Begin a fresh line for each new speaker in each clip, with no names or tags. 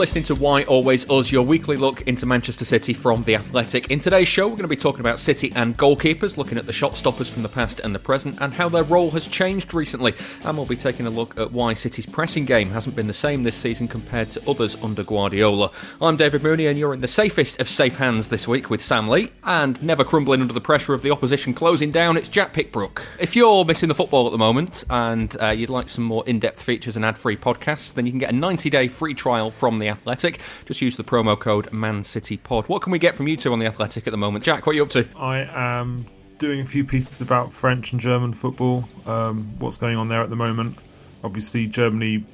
listening to Why Always Us, your weekly look into Manchester City from The Athletic. In today's show, we're going to be talking about City and goalkeepers, looking at the shot stoppers from the past and the present, and how their role has changed recently. And we'll be taking a look at why City's pressing game hasn't been the same this season compared to others under Guardiola. I'm David Mooney, and you're in the safest of safe hands this week with Sam Lee, and never crumbling under the pressure of the opposition closing down, it's Jack Pitt-Brooke. If you're missing the football at the moment and uh, you'd like some more in depth features and ad free podcasts, then you can get a 90 day free trial from The Athletic. Just use the promo code ManCityPod. What can we get from you two on The Athletic at the moment? Jack, what are you up to?
I am doing a few pieces about French and German football, um, what's going on there at the moment. Obviously, Germany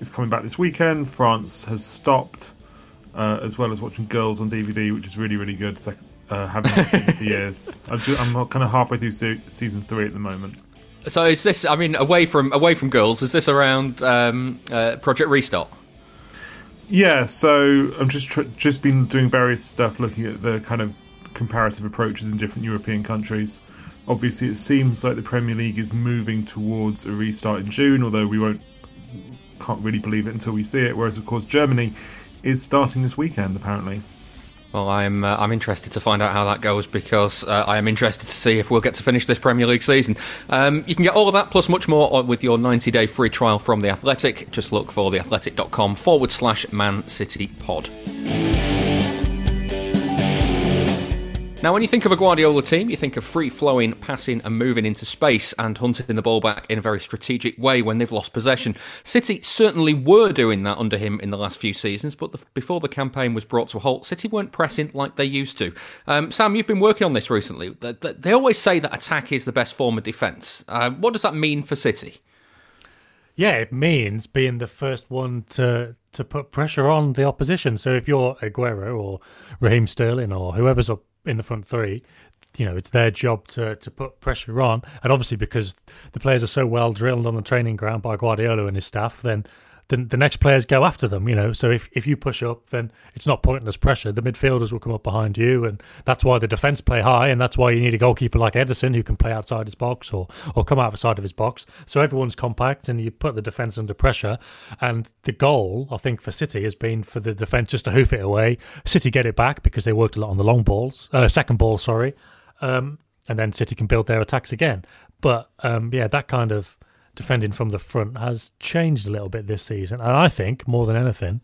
is coming back this weekend, France has stopped, uh, as well as watching Girls on DVD, which is really, really good. Second, uh, haven't seen it for years. I'm, just, I'm kind of halfway through se- season three at the moment.
So is this? I mean, away from away from girls, is this around um, uh, Project Restart?
Yeah, so I'm just tr- just been doing various stuff, looking at the kind of comparative approaches in different European countries. Obviously, it seems like the Premier League is moving towards a restart in June, although we won't can't really believe it until we see it. Whereas, of course, Germany is starting this weekend, apparently.
Well, I'm uh, I'm interested to find out how that goes because uh, I am interested to see if we'll get to finish this Premier League season. Um, you can get all of that plus much more with your 90 day free trial from The Athletic. Just look for theathletic.com forward slash Man City Pod. Now, when you think of a Guardiola team, you think of free flowing, passing, and moving into space and hunting the ball back in a very strategic way when they've lost possession. City certainly were doing that under him in the last few seasons, but the, before the campaign was brought to a halt, City weren't pressing like they used to. Um, Sam, you've been working on this recently. They, they, always say that attack is the best form of defence. Uh, what does that mean for City?
Yeah, it means being the first one to to put pressure on the opposition. So if you're Aguero or Raheem Sterling or whoever's up in the front three, you know, it's their job to, to put pressure on. And obviously, because the players are so well drilled on the training ground by Guardiola and his staff, then the, the next players go after them, you know. So if, if you push up, then it's not pointless pressure. The midfielders will come up behind you, and that's why the defence play high, and that's why you need a goalkeeper like Ederson who can play outside his box or, or come outside of his box. So everyone's compact, and you put the defence under pressure. And the goal, I think, for City has been for the defence just to hoof it away. City get it back because they worked a lot on the long balls, uh, second ball, sorry. Um, and then City can build their attacks again. But um, yeah, that kind of defending from the front has changed a little bit this season, and I think more than anything,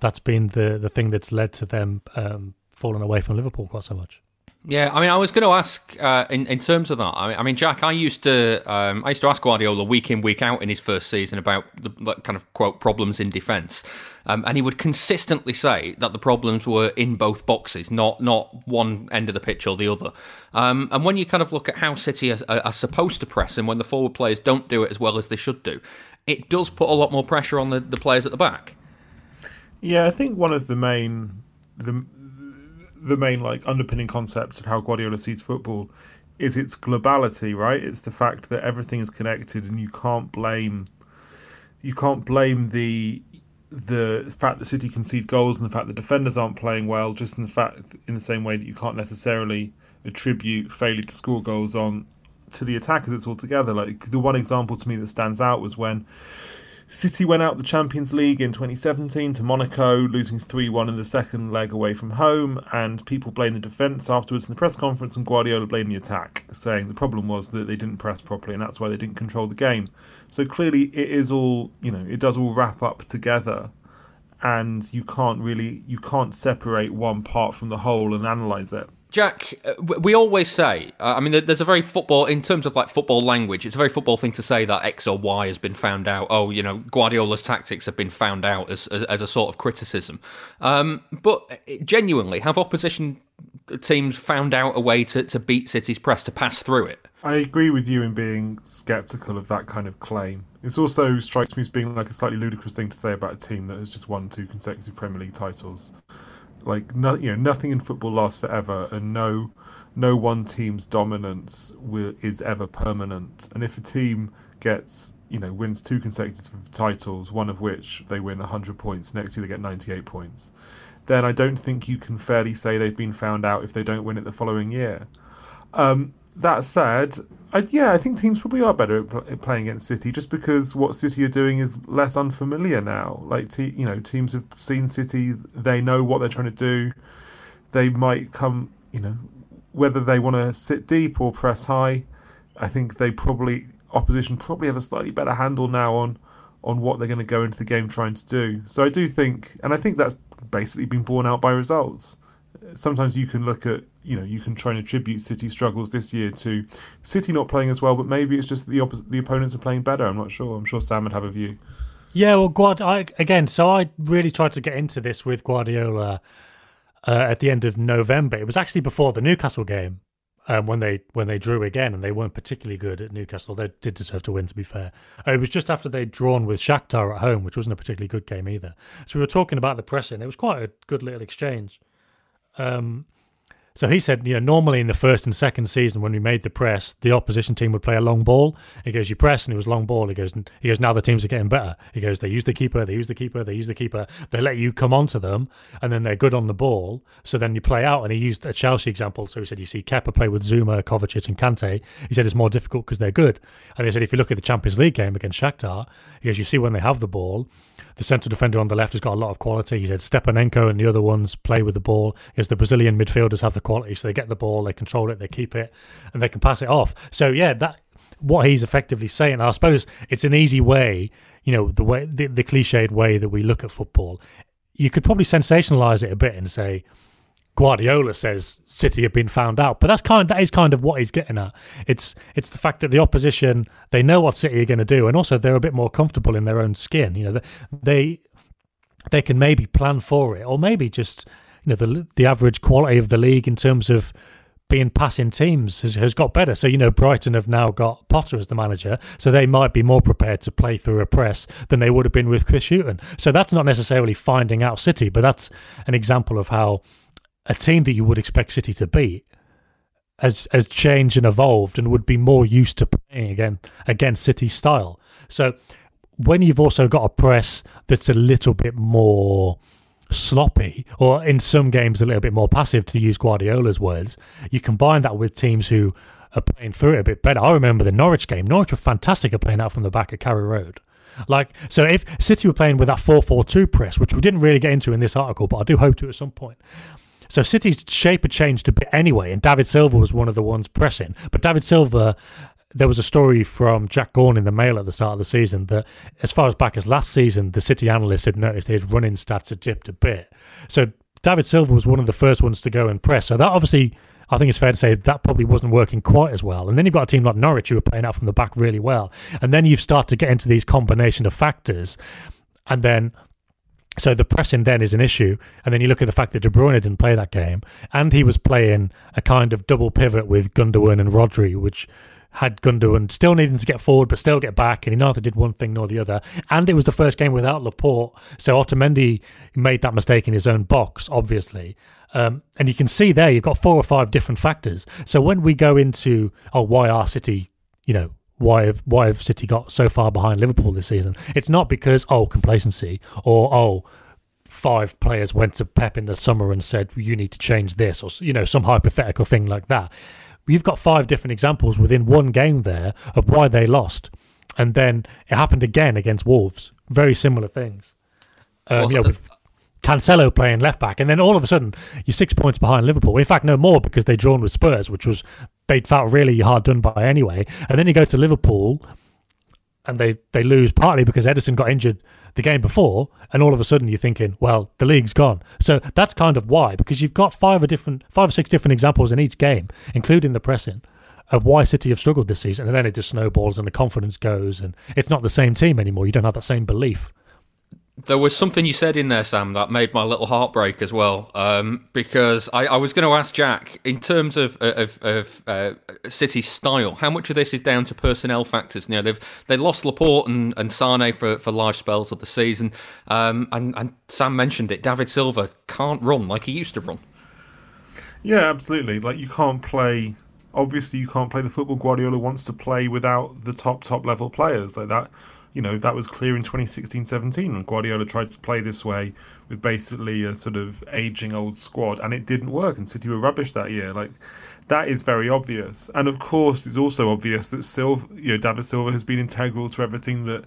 that's been the the thing that's led to them um, falling away from Liverpool quite so much.
Yeah, I mean, I was going to ask uh, in in terms of that. I mean, Jack, I used to um, I used to ask Guardiola week in week out in his first season about the kind of quote problems in defence, um, and he would consistently say that the problems were in both boxes, not not one end of the pitch or the other. Um, and when you kind of look at how City are, are supposed to press, and when the forward players don't do it as well as they should do, it does put a lot more pressure on the, the players at the back.
Yeah, I think one of the main the the main like underpinning concept of how Guardiola sees football is its globality, right? It's the fact that everything is connected and you can't blame you can't blame the the fact that City concede goals and the fact that defenders aren't playing well, just in the fact in the same way that you can't necessarily attribute failure to score goals on to the attackers it's all together. Like the one example to me that stands out was when City went out the Champions League in 2017 to Monaco, losing 3 1 in the second leg away from home, and people blamed the defence afterwards in the press conference, and Guardiola blamed the attack, saying the problem was that they didn't press properly, and that's why they didn't control the game. So clearly, it is all, you know, it does all wrap up together, and you can't really, you can't separate one part from the whole and analyse it.
Jack, uh, we always say, uh, I mean, there's a very football, in terms of like football language, it's a very football thing to say that X or Y has been found out. Oh, you know, Guardiola's tactics have been found out as, as, a sort of criticism. Um, but uh, genuinely, have opposition teams found out a way to, to beat City's press, to pass through it?
I agree with you in being sceptical of that kind of claim. It also strikes me as being like a slightly ludicrous thing to say about a team that has just won two consecutive Premier League titles. Like no, you know, nothing in football lasts forever, and no, no one team's dominance will, is ever permanent. And if a team gets, you know, wins two consecutive titles, one of which they win 100 points, next year they get 98 points, then I don't think you can fairly say they've been found out if they don't win it the following year. Um, that said, I, yeah, I think teams probably are better at playing against City just because what City are doing is less unfamiliar now. Like, te- you know, teams have seen City, they know what they're trying to do. They might come, you know, whether they want to sit deep or press high. I think they probably opposition probably have a slightly better handle now on on what they're going to go into the game trying to do. So I do think, and I think that's basically been borne out by results. Sometimes you can look at, you know, you can try and attribute City struggles this year to City not playing as well, but maybe it's just the opposite. The opponents are playing better. I'm not sure. I'm sure Sam would have a view.
Yeah, well, Guard, I, again, so I really tried to get into this with Guardiola uh, at the end of November. It was actually before the Newcastle game um, when they when they drew again, and they weren't particularly good at Newcastle. They did deserve to win, to be fair. Uh, it was just after they'd drawn with Shakhtar at home, which wasn't a particularly good game either. So we were talking about the pressing. It was quite a good little exchange. Um, so he said, you know, normally in the first and second season when we made the press, the opposition team would play a long ball. He goes, you press, and it was long ball. He goes, he goes, now the teams are getting better. He goes, they use the keeper, they use the keeper, they use the keeper. They let you come onto them, and then they're good on the ball. So then you play out. And he used a Chelsea example. So he said, you see Kepa play with Zouma, Kovacic, and Kante. He said it's more difficult because they're good. And he said, if you look at the Champions League game against Shakhtar, he goes, you see when they have the ball, the central defender on the left has got a lot of quality. He said Stepanenko and the other ones play with the ball. Because the Brazilian midfielders have the quality, so they get the ball, they control it, they keep it, and they can pass it off. So yeah, that what he's effectively saying. I suppose it's an easy way, you know, the way the, the cliched way that we look at football. You could probably sensationalize it a bit and say, Guardiola says City have been found out, but that's kind that is kind of what he's getting at. It's it's the fact that the opposition they know what City are going to do, and also they're a bit more comfortable in their own skin. You know, they they can maybe plan for it, or maybe just you know the the average quality of the league in terms of being passing teams has, has got better. So, you know, Brighton have now got Potter as the manager, so they might be more prepared to play through a press than they would have been with Chris Hughton. So that's not necessarily finding out City, but that's an example of how a team that you would expect City to beat has has changed and evolved and would be more used to playing again against City style. So when you've also got a press that's a little bit more sloppy, or in some games a little bit more passive, to use Guardiola's words, you combine that with teams who are playing through it a bit better. I remember the Norwich game. Norwich were fantastic at playing out from the back at Carrow Road. Like, so if City were playing with that 4 4 2 press, which we didn't really get into in this article, but I do hope to at some point, so City's shape had changed a bit anyway, and David Silva was one of the ones pressing. But David Silva, there was a story from Jack Gaughan in the Mail at the start of the season that, as far as back as last season, the City analysts had noticed his running stats had dipped a bit. So David Silva was one of the first ones to go and press. So that obviously, I think it's fair to say that probably wasn't working quite as well. And then you've got a team like Norwich who are playing out from the back really well. And then you've started to get into these combination of factors. And then so the pressing then is an issue, and then you look at the fact that De Bruyne didn't play that game, and he was playing a kind of double pivot with Gundogan and Rodri, which had Gundogan still needing to get forward but still get back, and he neither did one thing nor the other. And it was the first game without Laporte, so Otamendi made that mistake in his own box, obviously. Um, and you can see there you've got four or five different factors. So when we go into oh why are City, you know, why have why have City got so far behind Liverpool this season? It's not because oh complacency or oh five players went to Pep in the summer and said you need to change this or you know some hypothetical thing like that. You've got five different examples within one game there of why they lost, and then it happened again against Wolves. Very similar things. Um, you know, with Cancelo playing left back, and then all of a sudden you're six points behind Liverpool. In fact, no more because they drawn with Spurs, which was they felt really hard done by anyway. And then you go to Liverpool, and they they lose partly because Ederson got injured the game before, and all of a sudden you're thinking, well, the league's gone. So that's kind of why because you've got five or different five or six different examples in each game, including the pressing. Of why City have struggled this season, and then it just snowballs and the confidence goes, and it's not the same team anymore. You don't have that same belief.
There was something you said in there, Sam, that made my little heart break as well. Um, because I, I, was going to ask Jack, in terms of of, of uh, City's style, how much of this is down to personnel factors? You know, they've they lost Laporte and, and Sane for, for large spells of the season, um, and, and Sam mentioned it. David Silva can't run like he used to run.
Yeah, absolutely. Like you can't play. Obviously, you can't play the football Guardiola wants to play without the top top level players like that you know, that was clear in 2016-17 when Guardiola tried to play this way with basically a sort of aging old squad, and it didn't work. And City were rubbish that year. Like that is very obvious. And of course, it's also obvious that Silva, you know, David Silva has been integral to everything that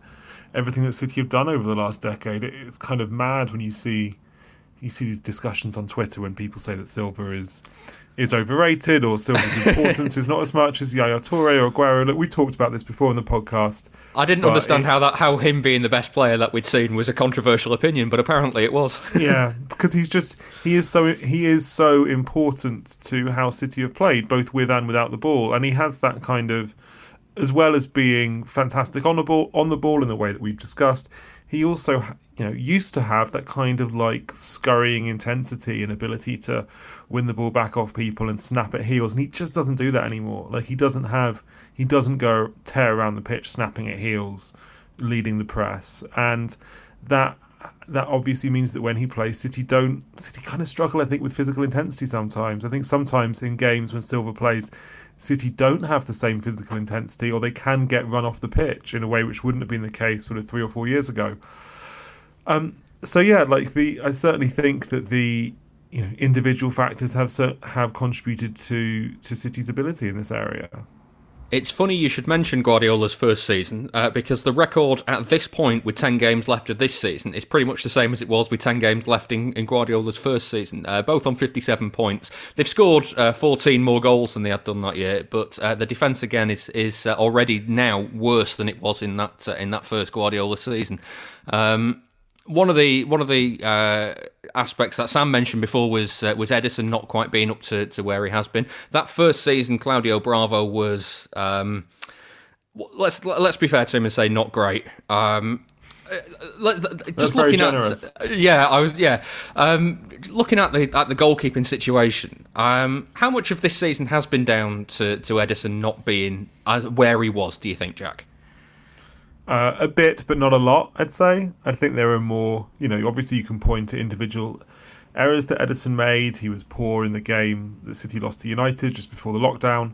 everything that City have done over the last decade. It's kind of mad when you see you see these discussions on Twitter when people say that Silva is is overrated or Silva's importance is not as much as Yaya Toure or Aguero. Look, we talked about this before in the podcast.
I didn't understand it, how that how him being the best player that we'd seen was a controversial opinion, but apparently it was.
yeah, because he's just he is so he is so important to how City have played, both with and without the ball, and he has that kind of as well as being fantastic on the ball on the ball in the way that we've discussed, he also you know used to have that kind of like scurrying intensity and ability to win the ball back off people and snap at heels and he just doesn't do that anymore. Like he doesn't have he doesn't go tear around the pitch snapping at heels leading the press. And that that obviously means that when he plays City don't City kind of struggle I think with physical intensity sometimes. I think sometimes in games when Silva plays City don't have the same physical intensity or they can get run off the pitch in a way which wouldn't have been the case sort of 3 or 4 years ago um, so yeah, like the I certainly think that the you know individual factors have have contributed to to City's ability in this area.
It's funny you should mention Guardiola's first season uh, because the record at this point, with 10 games left of this season, is pretty much the same as it was with 10 games left in, in Guardiola's first season, uh, both on 57 points. They've scored uh, 14 more goals than they had done that year, but uh, the defence again is is uh, already now worse than it was in that uh, in that first Guardiola season. Um, one of the one of the uh, aspects that Sam mentioned before was uh, was Ederson not quite being up to, to where he has been. That first season, Claudio Bravo was um, let's let's be fair to him and say not great. Um,
just looking at
yeah, I was yeah, um, looking at the at the goalkeeping situation. Um, how much of this season has been down to to Ederson not being uh, where he was? Do you think, Jack?
Uh, a bit, but not a lot, I'd say. I think there are more, you know, obviously you can point to individual errors that Ederson made. He was poor in the game that City lost to United just before the lockdown.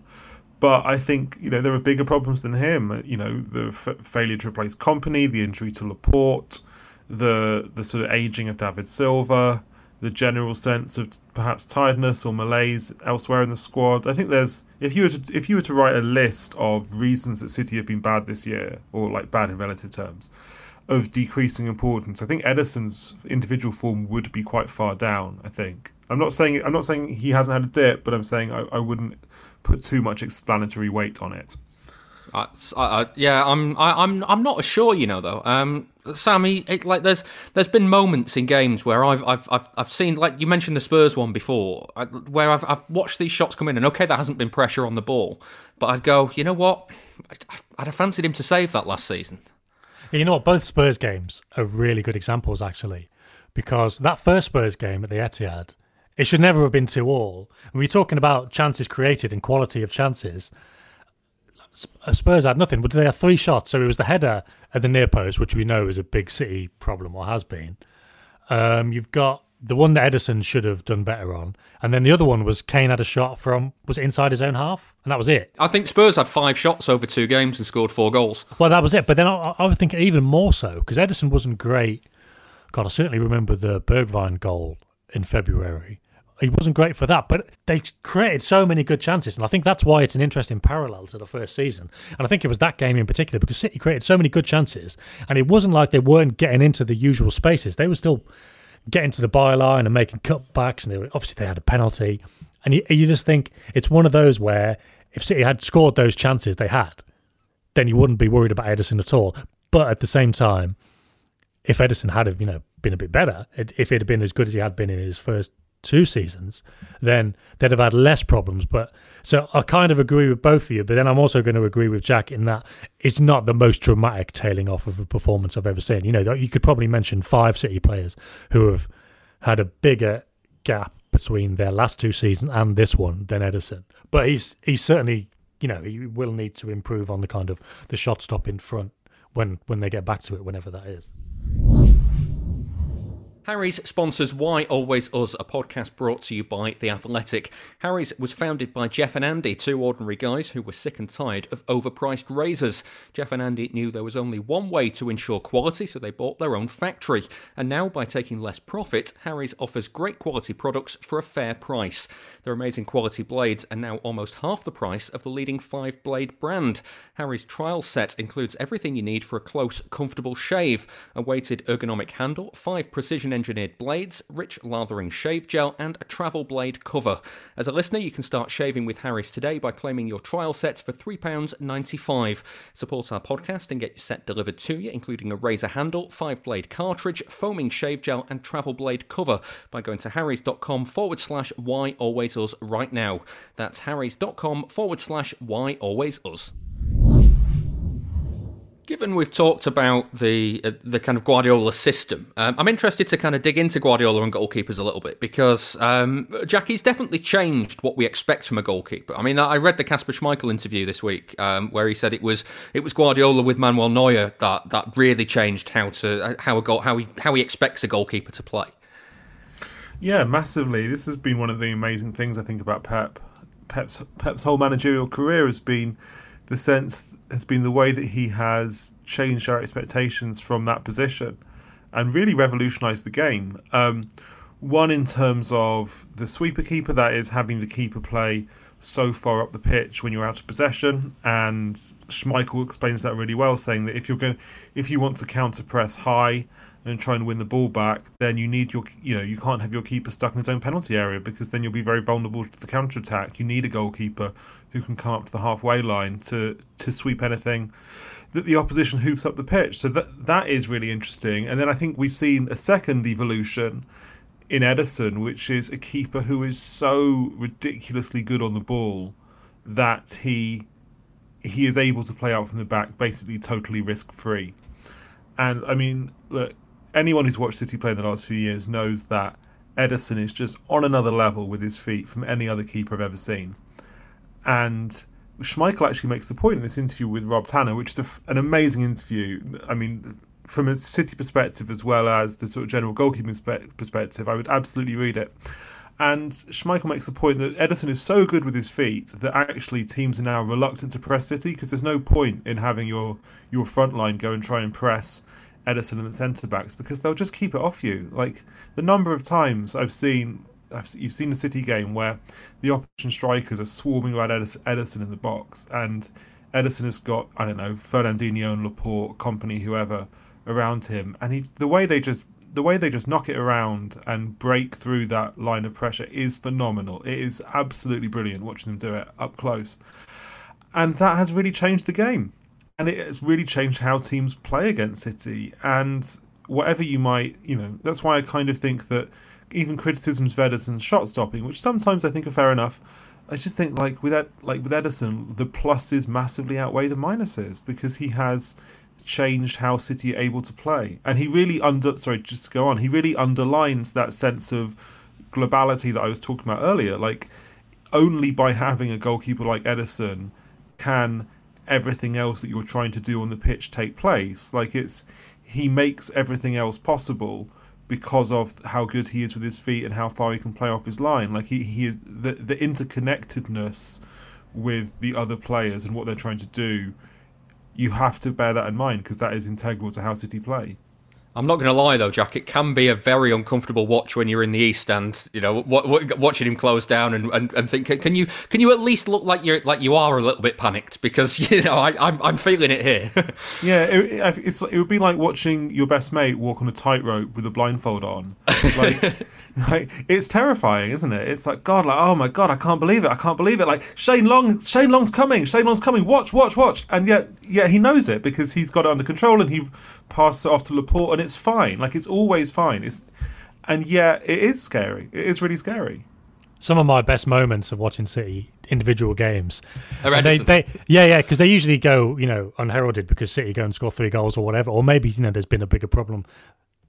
But I think, you know, there are bigger problems than him. You know, the f- failure to replace Kompany, the injury to Laporte, the the sort of aging of David Silva, the general sense of perhaps tiredness or malaise elsewhere in the squad. I think there's if you were to if you were to write a list of reasons that City have been bad this year, or like bad in relative terms, of decreasing importance, I think Ederson's individual form would be quite far down. I think I'm not saying I'm not saying he hasn't had a dip, but I'm saying I, I wouldn't put too much explanatory weight on it.
Uh, uh, yeah, I'm I, am I'm, I'm not sure, you know, though. Um, Sammy, it, like there's there's been moments in games where I've I've I've, I've seen like you mentioned the Spurs one before, where I've I've watched these shots come in, and okay, there hasn't been pressure on the ball, but I'd go, you know what, I'd have fancied him to save that last season.
You know what? Both Spurs games are really good examples, actually, because that first Spurs game at the Etihad, it should never have been two all. We're talking about chances created and quality of chances. Uh, Spurs had nothing, but they had three shots. So it was the header at the near post, which we know is a big City problem or has been. Um, you've got the one that Ederson should have done better on, and then the other one was Kane had a shot from was inside his own half, and that was it.
I think Spurs had five shots over two games and scored four goals.
Well, that was it. But then I, I was thinking even more so because Ederson wasn't great. God, I certainly remember the Bergwijn goal in February he wasn't great for that, but they created so many good chances, and I think that's why it's an interesting parallel to the first season. And I think it was that game in particular because City created so many good chances, and it wasn't like they weren't getting into the usual spaces; they were still getting to the byline and making cutbacks, and they were, obviously they had a penalty, and you, you just think it's one of those where if City had scored those chances they had, then you wouldn't be worried about Ederson at all. But at the same time, if Ederson had you know been a bit better, if it had been as good as he had been in his first two seasons, then they'd have had less problems. But so I kind of agree with both of you, but then I'm also going to agree with Jack in that it's not the most dramatic tailing off of a performance I've ever seen. You know, you could probably mention five City players who have had a bigger gap between their last two seasons and this one than Ederson. But he's he's certainly you know he will need to improve on the kind of the shot stop in front when when they get back to it, whenever that is.
Harry's sponsors Why Always Us, a podcast brought to you by The Athletic. Harry's was founded by Jeff and Andy, two ordinary guys who were sick and tired of overpriced razors. Jeff and Andy knew there was only one way to ensure quality, so they bought their own factory. And now, by taking less profit, Harry's offers great quality products for a fair price. Their amazing quality blades are now almost half the price of the leading five blade brand. Harry's trial set includes everything you need for a close, comfortable shave a weighted ergonomic handle, five precision engineered blades, rich lathering shave gel, and a travel blade cover. As a listener, you can start shaving with Harry's today by claiming your trial sets for £3.95. Support our podcast and get your set delivered to you, including a razor handle, five blade cartridge, foaming shave gel, and travel blade cover by going to harrys.com forward slash why always us right now. That's harrys.com forward slash why always us. Given we've talked about the uh, the kind of Guardiola system, um, I'm interested to kind of dig into Guardiola and goalkeepers a little bit because um, Jackie's definitely changed what we expect from a goalkeeper. I mean, I read the Kasper Schmeichel interview this week um, where he said it was it was Guardiola with Manuel Neuer that that really changed how to uh, how a goal how he how he expects a goalkeeper to play.
Yeah, massively. This has been one of the amazing things I think about Pep. Pep's Pep's whole managerial career has been the sense has been the way that he has changed our expectations from that position and really revolutionized the game. Um, one in terms of the sweeper keeper, that is having the keeper play so far up the pitch when you're out of possession, and Schmeichel explains that really well, saying that if you're going, if you want to counter press high and try and win the ball back, then you need your, you know, you can't have your keeper stuck in his own penalty area because then you'll be very vulnerable to the counter attack. You need a goalkeeper who can come up to the halfway line to to sweep anything that the opposition hoofs up the pitch. So that that is really interesting. And then I think we've seen a second evolution in Ederson, which is a keeper who is so ridiculously good on the ball that he he is able to play out from the back basically totally risk free. And I mean, look, anyone who's watched City play in the last few years knows that Ederson is just on another level with his feet from any other keeper I've ever seen. And Schmeichel actually makes the point in this interview with Rob Tanner, which is an amazing interview. I mean, from a City perspective as well as the sort of general goalkeeping perspective, I would absolutely read it. And Schmeichel makes the point that Ederson is so good with his feet that actually teams are now reluctant to press City because there's no point in having your your front line go and try and press Ederson and the centre backs because they'll just keep it off you. Like the number of times I've seen you've seen the City game where the opposition strikers are swarming around Ederson in the box, and Ederson has got I don't know Fernandinho and Laporte, Kompany, whoever around him, and he the way they just the way they just knock it around and break through that line of pressure is phenomenal. It is absolutely brilliant watching them do it up close, and that has really changed the game, and it has really changed how teams play against City. And whatever you might, you know, that's why I kind of think that even criticisms of Ederson's shot stopping, which sometimes I think are fair enough. I just think like with Ed, like with Ederson, the pluses massively outweigh the minuses because he has changed how City are able to play, and he really under sorry just to go on, he really underlines that sense of globality that I was talking about earlier. Like only by having a goalkeeper like Ederson can everything else that you're trying to do on the pitch take place. Like it's he makes everything else possible because of how good he is with his feet and how far he can play off his line. Like he, he is the the interconnectedness with the other players and what they're trying to do. You have to bear that in mind because that is integral to how City play.
I'm not going to lie though, Jack. It can be a very uncomfortable watch when you're in the East Stand. You know, watching him close down and, and, and think, can you can you at least look like you're like you are a little bit panicked because you know I, am I'm, I'm feeling it here.
yeah, it, it's it would be like watching your best mate walk on a tightrope with a blindfold on. Like, like it's terrifying, isn't it? It's like God, like oh my God, I can't believe it, I can't believe it. Like Shane Long, Shane Long's coming, Shane Long's coming. Watch, watch, watch, and yet, yeah, he knows it because he's got it under control and he passes it off to Laporte, and it's fine. Like it's always fine. It's and yeah, it is scary. It is really scary.
Some of my best moments of watching City individual games. They, they, yeah, yeah, because they usually go, you know, unheralded because City go and score three goals or whatever, or maybe you know there's been a bigger problem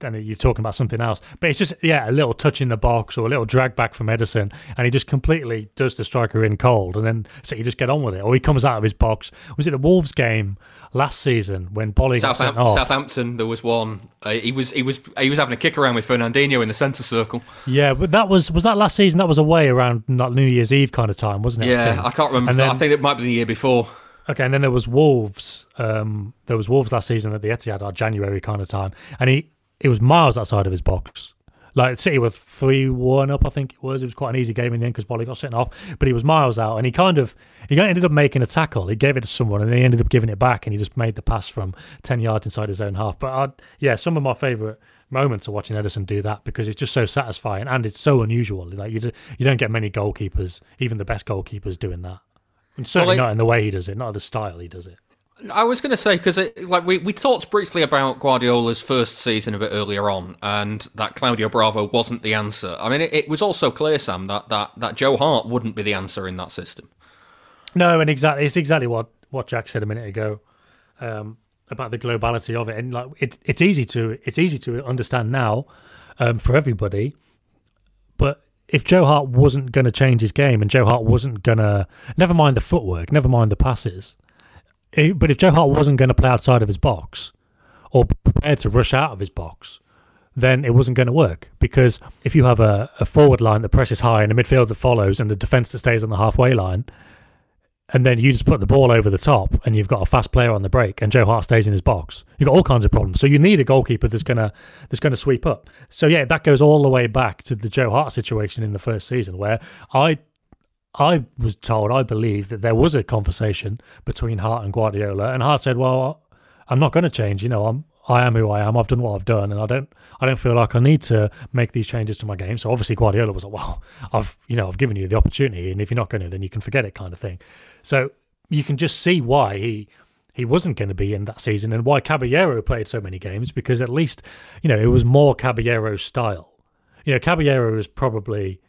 then you're talking about something else. But it's just yeah, a little touch in the box or a little drag back from Ederson, and he just completely does the striker in cold, and then so you just get on with it. Or he comes out of his box. Was it the Wolves game last season when sent off?
Southampton, there was one. Uh, he was he was he was having a kick around with Fernandinho in the centre circle.
Yeah, but that was was that last season. That was away around not New Year's Eve kind of time, wasn't it?
Yeah, I, I can't remember. Then, I think it might be the year before.
Okay, and then there was Wolves. Um, there was Wolves last season at the Etihad, our January kind of time, and he it was miles outside of his box. Like City were three one up, I think it was. It was quite an easy game in the end because Boly got sent off, but he was miles out, and he kind of he ended up making a tackle. He gave it to someone, and he ended up giving it back, and he just made the pass from ten yards inside his own half. But I'd, yeah, some of my favourite moments are watching Ederson do that because it's just so satisfying and it's so unusual. Like you, you don't get many goalkeepers, even the best goalkeepers, doing that. And certainly well, not in the way he does it, not the style he does it.
I was going to say because like we, we talked briefly about Guardiola's first season a bit earlier on, and that Claudio Bravo wasn't the answer. I mean, it, it was also clear, Sam, that, that that Joe Hart wouldn't be the answer in that system.
No, and exactly, it's exactly what what Jack said a minute ago um, about the globality of it, and like it, it's easy to it's easy to understand now um, for everybody, but if Joe Hart wasn't going to change his game and Joe Hart wasn't going to, never mind the footwork, never mind the passes, but if Joe Hart wasn't going to play outside of his box or prepared to rush out of his box, then it wasn't going to work. Because if you have a, a forward line that presses high and a midfield that follows and a defence that stays on the halfway line, and then you just put the ball over the top and you've got a fast player on the break and Joe Hart stays in his box. You've got all kinds of problems. So you need a goalkeeper that's gonna that's gonna sweep up. So yeah, that goes all the way back to the Joe Hart situation in the first season where I I was told, I believe that there was a conversation between Hart and Guardiola and Hart said, Well, I'm not gonna change, you know, I'm I am who I am. I've done what I've done, and I don't. I don't feel like I need to make these changes to my game. So obviously Guardiola was like, "Well, I've you know I've given you the opportunity, and if you're not going to, then you can forget it," kind of thing. So you can just see why he he wasn't going to be in that season, and why Caballero played so many games because at least you know it was more Caballero style. You know, Caballero is probably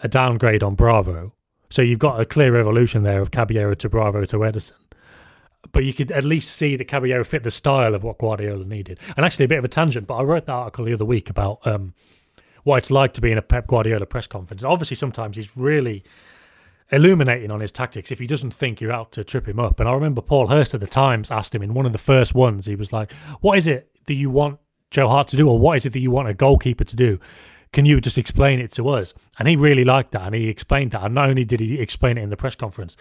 a downgrade on Bravo, so you've got a clear evolution there of Caballero to Bravo to Ederson. but you could at least see that Caballero fit the style of what Guardiola needed. And actually, a bit of a tangent, but I wrote that article the other week about um, what it's like to be in a Pep Guardiola press conference. Obviously, sometimes he's really illuminating on his tactics if he doesn't think you're out to trip him up. And I remember Paul Hurst at the Times asked him in one of the first ones, he was like, What is it that you want Joe Hart to do, or what is it that you want a goalkeeper to do? Can you just explain it to us? And he really liked that, and he explained that. And not only did he explain it in the press conference,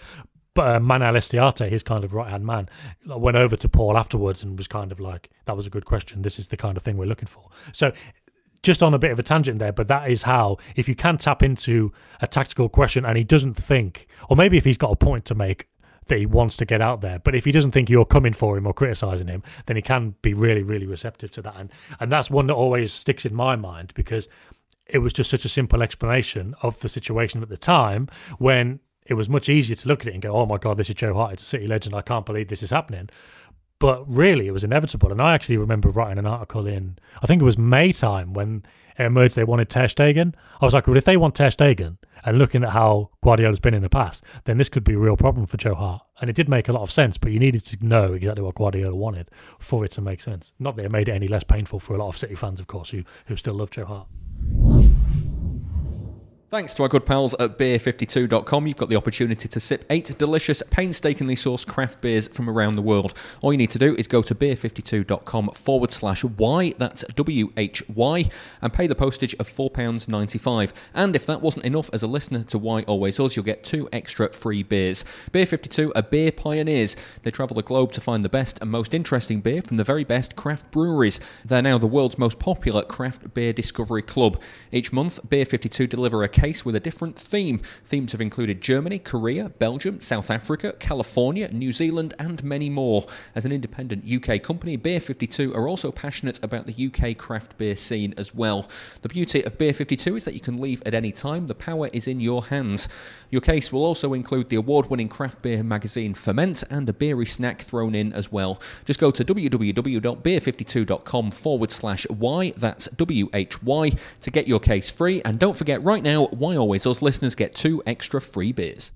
but uh, Manel Estiarte, his kind of right hand man, went over to Paul afterwards and was kind of like, "That was a good question. This is the kind of thing we're looking for." So, just on a bit of a tangent there, but that is how if you can tap into a tactical question and he doesn't think, or maybe if he's got a point to make that he wants to get out there, but if he doesn't think you're coming for him or criticizing him, then he can be really, really receptive to that, and and that's one that always sticks in my mind because it was just such a simple explanation of the situation at the time when it was much easier to look at it and go, "Oh my God, this is Joe Hart. It's a City legend. I can't believe this is happening." But really, it was inevitable. And I actually remember writing an article in, I think it was May time when it emerged they wanted Ter Stegen. I was like, well, if they want Ter Stegen, and looking at how Guardiola's been in the past, then this could be a real problem for Joe Hart. And it did make a lot of sense, but you needed to know exactly what Guardiola wanted for it to make sense. Not that it made it any less painful for a lot of City fans, of course, who who still love Joe Hart.
Thanks to our good pals at beer52.com, you've got the opportunity to sip eight delicious, painstakingly sourced craft beers from around the world. All you need to do is go to beer52.com forward slash Y, that's W H Y, and pay the postage of £4.95. And if that wasn't enough as a listener to Why Always Us, you'll get two extra free beers. Beer52 are beer pioneers. They travel the globe to find the best and most interesting beer from the very best craft breweries. They're now the world's most popular craft beer discovery club. Each month, Beer52 deliver a case with a different theme. Themes have included Germany, Korea, Belgium, South Africa, California, New Zealand, and many more. As an independent UK company, Beer 52 are also passionate about the UK craft beer scene as well. The beauty of Beer 52 is that you can leave at any time, the power is in your hands. Your case will also include the award winning craft beer magazine Ferment and a beery snack thrown in as well. Just go to www.beer52.com forward slash Y, that's W H Y, to get your case free. And don't forget right now, why always us listeners get two extra free beers.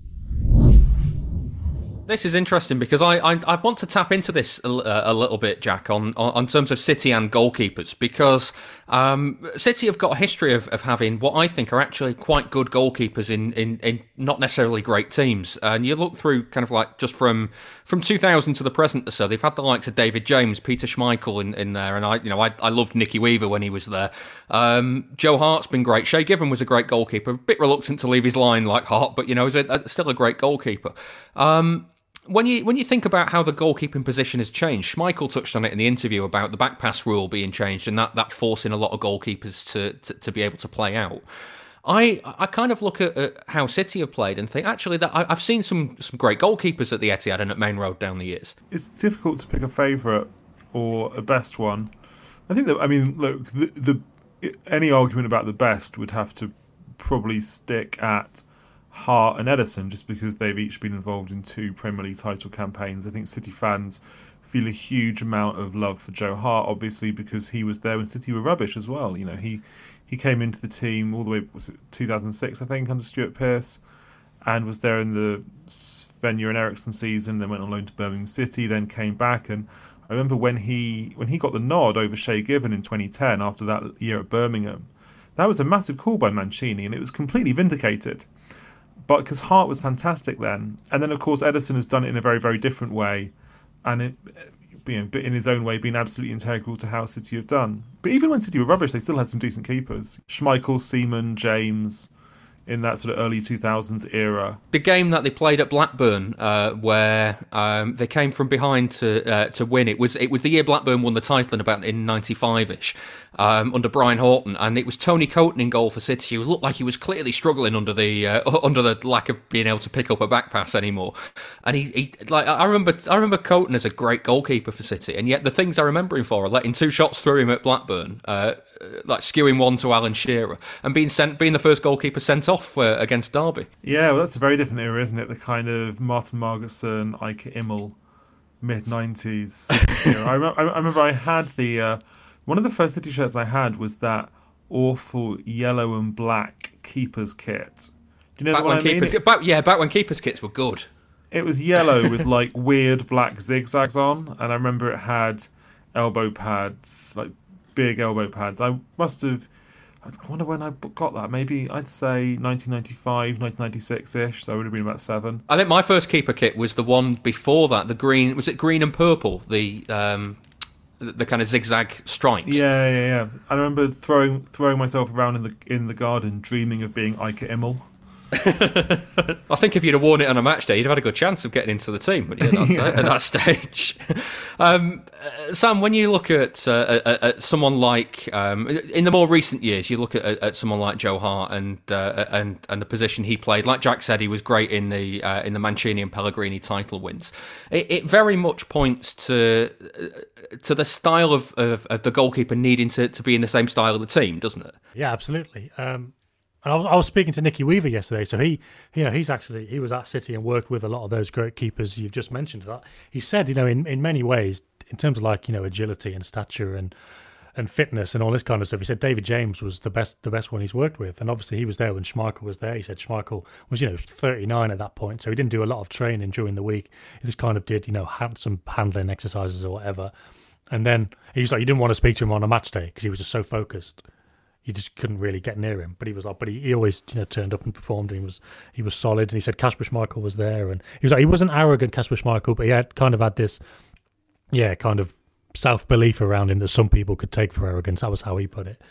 This is interesting because I, I, I want to tap into this a, a little bit, Jack, on, on, on terms of City and goalkeepers because um, City have got a history of, of having what I think are actually quite good goalkeepers in, in, in not necessarily great teams. And you look through kind of like just from from 2000 to the present or so, they've had the likes of David James, Peter Schmeichel in, in there, and I you know I, I loved Nicky Weaver when he was there. Um, Joe Hart's been great. Shay Given was a great goalkeeper, a bit reluctant to leave his line like Hart, but you know, a, still a great goalkeeper. Um, when you when you think about how the goalkeeping position has changed, Schmeichel touched on it in the interview about the back pass rule being changed and that, that forcing a lot of goalkeepers to, to, to be able to play out. I I kind of look at, at, how City have played and think actually that I, have seen some some great goalkeepers at the Etihad and at Maine Road down the years.
It's difficult to pick a favourite or a best one. I think that I mean look the, the any argument about the best would have to probably stick at Hart and Ederson just because they've each been involved in two Premier League title campaigns. I think City fans feel a huge amount of love for Joe Hart, obviously because he was there when City were rubbish as well. You know, he he came into the team all the way was it 2006, I think, under Stuart Pearce, and was there in the Sven-Göran Eriksson season. Then went on loan to Birmingham City, then came back and. I remember when he when he got the nod over Shay Given in 2010 after that year at Birmingham, that was a massive call by Mancini, and it was completely vindicated but because Hart was fantastic then, and then of course Ederson has done it in a very very different way, and it, you know, in his own way, been absolutely integral to how City have done. But even when City were rubbish, they still had some decent keepers: Schmeichel, Seaman, James in that sort of early 2000s era.
The game that they played at Blackburn, uh, where um, they came from behind to uh, to win, it was it was the year Blackburn won the title in about in '95 ish um, under Brian Horton, and it was Tony Coton in goal for City, who looked like he was clearly struggling under the uh, under the lack of being able to pick up a back pass anymore. And he, he like I remember I remember Coton as a great goalkeeper for City, and yet the things I remember him for are letting two shots through him at Blackburn, uh, like skewing one to Alan Shearer, and being sent being the first goalkeeper sent off uh, against Derby.
Yeah, well, that's a very different era, isn't it? The kind of Martyn Margetson, Eike Immel, mid 90s. you know, I, I, remember I had the. Uh, one of the first City shirts I had was that awful yellow and black keepers kit.
Do you know back when I mean? back, yeah, back when keepers kits were good.
It was yellow with like weird black zigzags on, and I remember it had elbow pads, like big elbow pads. I must have I wonder when I got that. Maybe I'd say 1995, 1996 ish. So I would have been about seven.
I think my first keeper kit was the one before that. The green was it green and purple? The um, the kind of zigzag stripes.
Yeah, yeah, yeah. I remember throwing throwing myself around in the in the garden, dreaming of being Eike Immel.
I think if you'd have worn it on a match day, you'd have had a good chance of getting into the team yeah. at that stage. Um, uh, Sam, when you look at, uh, at, at someone like um, in the more recent years, you look at, at someone like Joe Hart and uh, and and the position he played. Like Jack said, he was great in the uh, in the Mancini and Pellegrini title wins. It, it very much points to uh, to the style of, of, of, the goalkeeper needing to, to be in the same style of the team, doesn't it?
Yeah, absolutely. Um, and I was, I was, speaking to Nicky Weaver yesterday, so he, you know, he's actually he was at City and worked with a lot of those great keepers you've just mentioned. That he said, you know, in, in many ways, in terms of like you know agility and stature and and fitness and all this kind of stuff, he said David James was the best the best one he's worked with, and obviously he was there when Schmeichel was there. He said Schmeichel was you know 39 at that point, so he didn't do a lot of training during the week. He just kind of did you know some handling exercises or whatever, and then he was like you didn't want to speak to him on a match day because he was just so focused you just couldn't really get near him. But he was like, but he, he always you know turned up and performed. And he was he was solid. And he said Kasper Schmeichel was there, and he was like he wasn't arrogant, Kasper Schmeichel, but he had kind of had this, yeah, kind of self belief around him that some people could take for arrogance. That was how he put it.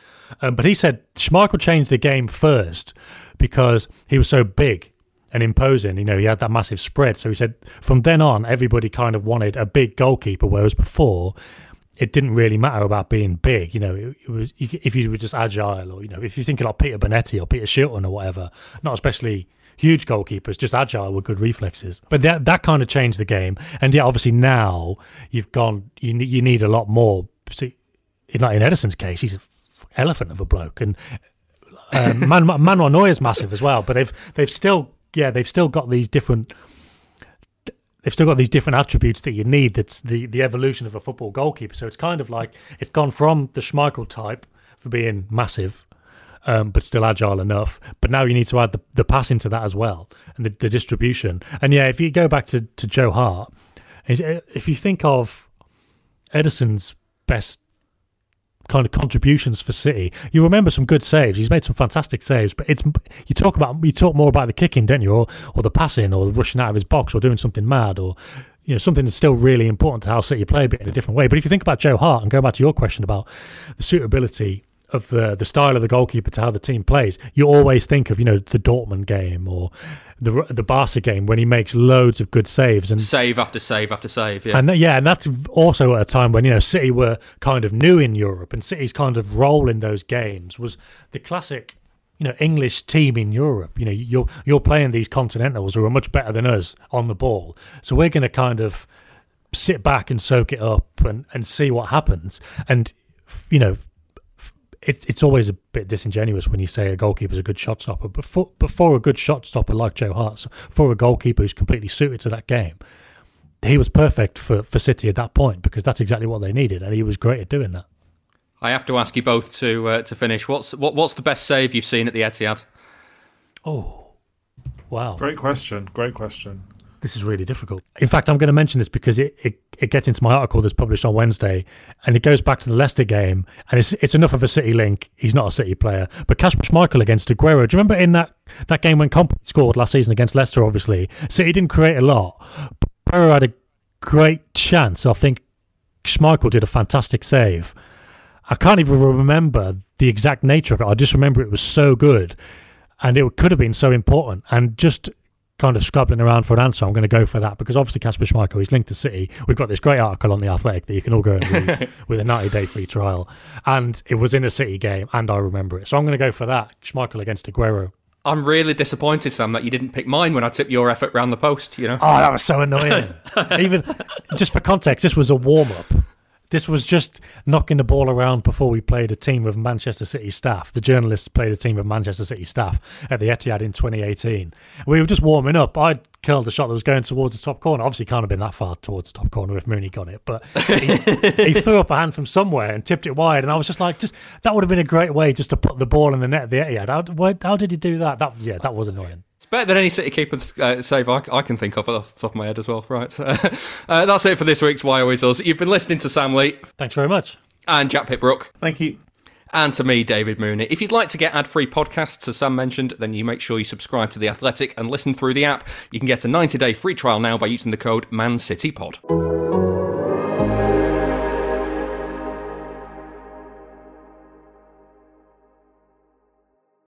Um, but he said Schmeichel changed the game first because he was so big and imposing. You know, he had that massive spread. So he said from then on, everybody kind of wanted a big goalkeeper, whereas before it didn't really matter about being big. You know, it, it was if you were just agile, or you know, if you're thinking like Peter Bonetti or Peter Shilton or whatever, not especially huge goalkeepers, just agile with good reflexes. But that that kind of changed the game. And yeah, obviously now you've gone, you you need a lot more. See, like in Ederson's case, he's an elephant of a bloke, and um, Man, Manuel Neuer's massive as well. But they've they've still yeah they've still got these different they've still got these different attributes that you need. That's the the evolution of a football goalkeeper. So it's kind of like it's gone from the Schmeichel type for being massive, um, but still agile enough. But now you need to add the, the passing to that as well and the, the distribution. And yeah, if you go back to, to Joe Hart, if you think of Ederson's best kind of contributions for City. You remember some good saves. He's made some fantastic saves, but it's you talk about you talk more about the kicking, don't you, or or the passing, or rushing out of his box, or doing something mad, or you know something that's still really important to how City play, but in a different way. But if you think about Joe Hart and go back to your question about the suitability of the the style of the goalkeeper to how the team plays, you always think of you know the Dortmund game or the the Barca game when he makes loads of good saves and
save after save after save. Yeah,
and yeah, and that's also at a time when you know City were kind of new in Europe, and City's kind of role in those games was the classic. You know, English team in Europe. You know, you're you're playing these continentals who are much better than us on the ball. So we're going to kind of sit back and soak it up and, and see what happens. And you know, it, it's always a bit disingenuous when you say a goalkeeper's a good shot stopper, but for, but for a good shot stopper like Joe Hart, for a goalkeeper who's completely suited to that game, he was perfect for, for City at that point because that's exactly what they needed, and he was great at doing that.
I have to ask you both to uh, to finish. What's what, what's the best save you've seen at the Etihad?
Oh, wow!
Great question. Great question
this is really difficult. In fact, I'm going to mention this because it, it, it gets into my article that's published on Wednesday, and it goes back to the Leicester game, and it's it's enough of a City link. He's not a City player, but Kasper Schmeichel against Aguero. Do you remember in that that game when Comp scored last season against Leicester? Obviously, City didn't create a lot. But Aguero had a great chance. I think Schmeichel did a fantastic save. I can't even remember the exact nature of it. I just remember it was so good and it could have been so important. And just kind of scrabbling around for an answer, I'm going to go for that because obviously Kasper Schmeichel, he's linked to City. We've got this great article on the Athletic that you can all go and read with a 90 day free trial, and it was in a City game, and I remember it. So I'm going to go for that. Schmeichel against Aguero.
I'm really disappointed, Sam, that you didn't pick mine when I tipped your effort round the post. You know,
oh, that was so annoying. Even just for context, this was a warm up. This was just knocking the ball around before we played a team of Manchester City staff. The journalists played a team of Manchester City staff at the Etihad in 2018. We were just warming up. I curled a shot that was going towards the top corner. Obviously, can't have been that far towards the top corner if Mooney got it, but he, he, threw up a hand from somewhere and tipped it wide. And I was just like, just that would have been a great way just to put the ball in the net at the Etihad. How, how did he do that? That yeah, that was annoying
better than any City keeper's uh, save I, I, can think of off the top of my head as well. Right. uh, that's it for this week's Why Always Us. You've been listening to Sam Lee.
Thanks very much.
And Jack Pitt-Brooke.
Thank you.
And to me, David Mooney. If you'd like to get ad free podcasts, as Sam mentioned, then you make sure you subscribe to The Athletic and listen through the app. You can get a 90 day free trial now by using the code ManCityPod.